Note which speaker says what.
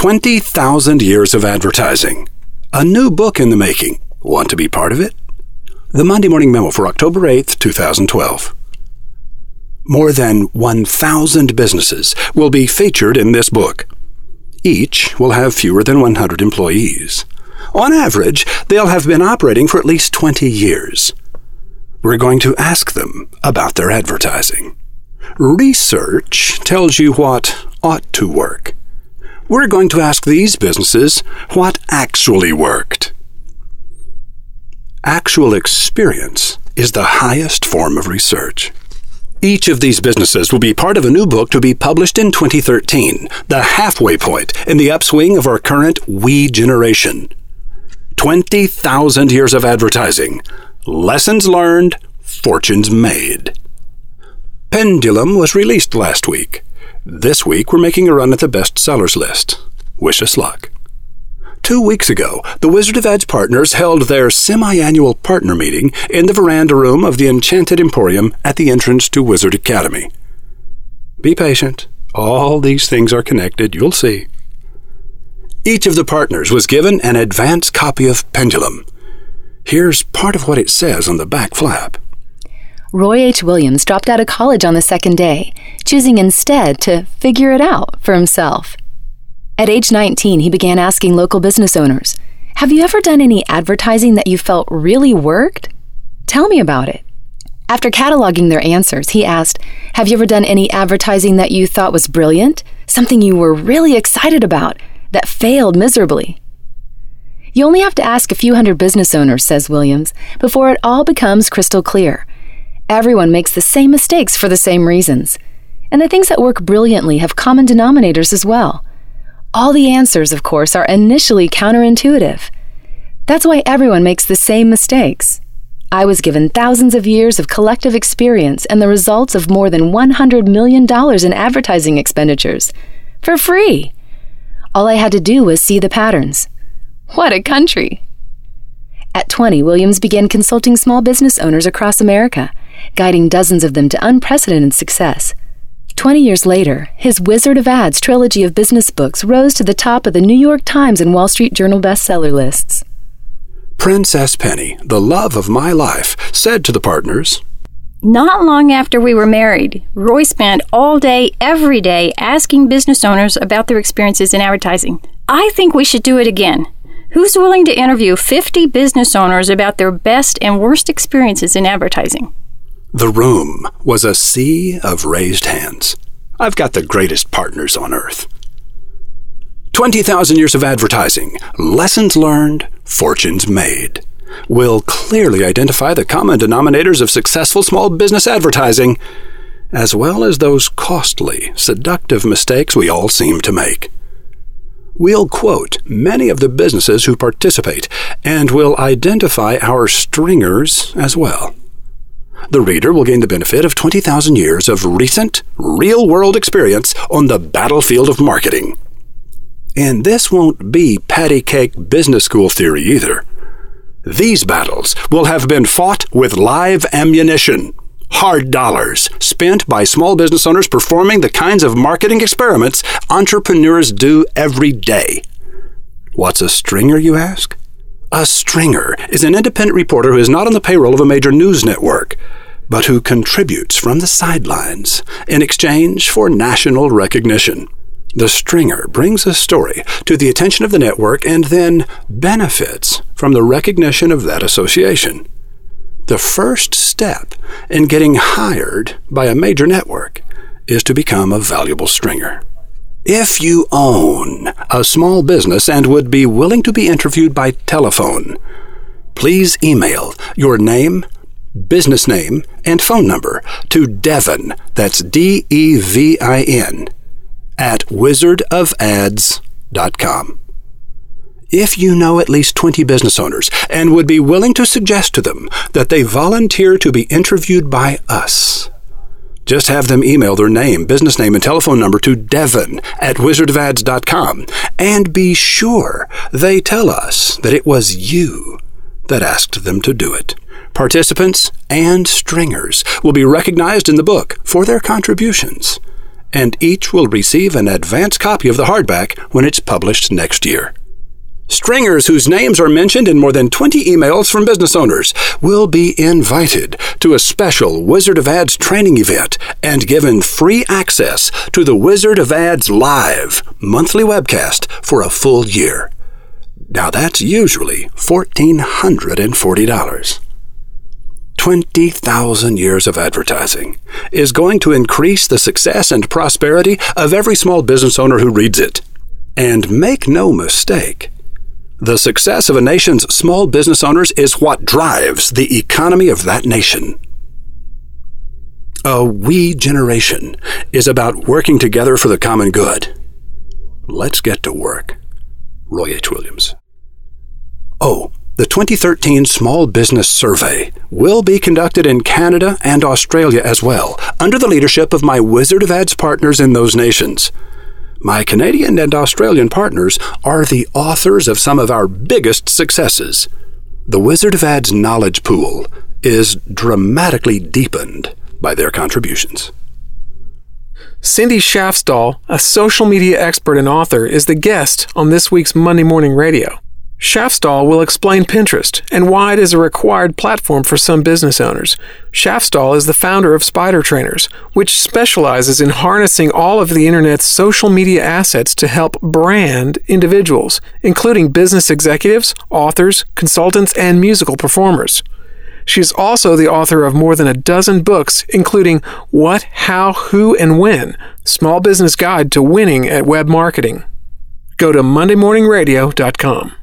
Speaker 1: 20,000 Years of Advertising. A new book in the making. Want to be part of it? The Monday Morning Memo for October 8th, 2012. More than 1,000 businesses will be featured in this book. Each will have fewer than 100 employees. On average, they'll have been operating for at least 20 years. We're going to ask them about their advertising. Research tells you what ought to work we're going to ask these businesses what actually worked. Actual experience is the highest form of research. Each of these businesses will be part of a new book to be published in 2013, the halfway point in the upswing of our current we generation. 20,000 years of advertising, lessons learned, fortunes made. Pendulum was released last week. This week, we're making a run at the bestsellers list. Wish us luck. Two weeks ago, the Wizard of Ads partners held their semi annual partner meeting in the veranda room of the Enchanted Emporium at the entrance to Wizard Academy. Be patient. All these things are connected, you'll see. Each of the partners was given an advance copy of Pendulum. Here's part of what it says on the back flap.
Speaker 2: Roy H. Williams dropped out of college on the second day, choosing instead to figure it out for himself. At age 19, he began asking local business owners, Have you ever done any advertising that you felt really worked? Tell me about it. After cataloging their answers, he asked, Have you ever done any advertising that you thought was brilliant? Something you were really excited about that failed miserably? You only have to ask a few hundred business owners, says Williams, before it all becomes crystal clear Everyone makes the same mistakes for the same reasons. And the things that work brilliantly have common denominators as well. All the answers, of course, are initially counterintuitive. That's why everyone makes the same mistakes. I was given thousands of years of collective experience and the results of more than $100 million in advertising expenditures. For free. All I had to do was see the patterns. What a country! At 20, Williams began consulting small business owners across America guiding dozens of them to unprecedented success. Twenty years later, his Wizard of Ads trilogy of business books rose to the top of the New York Times and Wall Street Journal bestseller lists.
Speaker 1: Princess Penny, the love of my life, said to the partners,
Speaker 3: Not long after we were married, Roy spent all day, every day, asking business owners about their experiences in advertising. I think we should do it again. Who's willing to interview 50 business owners about their best and worst experiences in advertising?
Speaker 1: The room was a sea of raised hands. I've got the greatest partners on earth. 20,000 years of advertising, lessons learned, fortunes made, will clearly identify the common denominators of successful small business advertising, as well as those costly, seductive mistakes we all seem to make. We'll quote many of the businesses who participate, and we'll identify our stringers as well the reader will gain the benefit of 20,000 years of recent, real world experience on the battlefield of marketing. And this won't be patty cake business school theory either. These battles will have been fought with live ammunition, hard dollars spent by small business owners performing the kinds of marketing experiments entrepreneurs do every day. What's a stringer, you ask? A stringer is an independent reporter who is not on the payroll of a major news network, but who contributes from the sidelines in exchange for national recognition. The stringer brings a story to the attention of the network and then benefits from the recognition of that association. The first step in getting hired by a major network is to become a valuable stringer. If you own a small business and would be willing to be interviewed by telephone, please email your name, business name, and phone number to Devin, that's D E V I N, at wizardofads.com. If you know at least 20 business owners and would be willing to suggest to them that they volunteer to be interviewed by us, just have them email their name, business name, and telephone number to Devin at wizardofads.com and be sure they tell us that it was you that asked them to do it. Participants and stringers will be recognized in the book for their contributions and each will receive an advance copy of the hardback when it's published next year. Stringers whose names are mentioned in more than 20 emails from business owners will be invited to a special Wizard of Ads training event and given free access to the Wizard of Ads Live monthly webcast for a full year. Now that's usually $1,440. 20,000 years of advertising is going to increase the success and prosperity of every small business owner who reads it. And make no mistake, the success of a nation's small business owners is what drives the economy of that nation. A we generation is about working together for the common good. Let's get to work. Roy H. Williams. Oh, the 2013 Small Business Survey will be conducted in Canada and Australia as well, under the leadership of my Wizard of Ads partners in those nations. My Canadian and Australian partners are the authors of some of our biggest successes. The Wizard of Ads knowledge pool is dramatically deepened by their contributions.
Speaker 4: Cindy Schaffstall, a social media expert and author, is the guest on this week's Monday Morning Radio. Schaffstall will explain Pinterest and why it is a required platform for some business owners. Schaffstall is the founder of Spider Trainers, which specializes in harnessing all of the internet's social media assets to help brand individuals, including business executives, authors, consultants, and musical performers. She is also the author of more than a dozen books, including What, How, Who, and When Small Business Guide to Winning at Web Marketing. Go to MondayMorningRadio.com.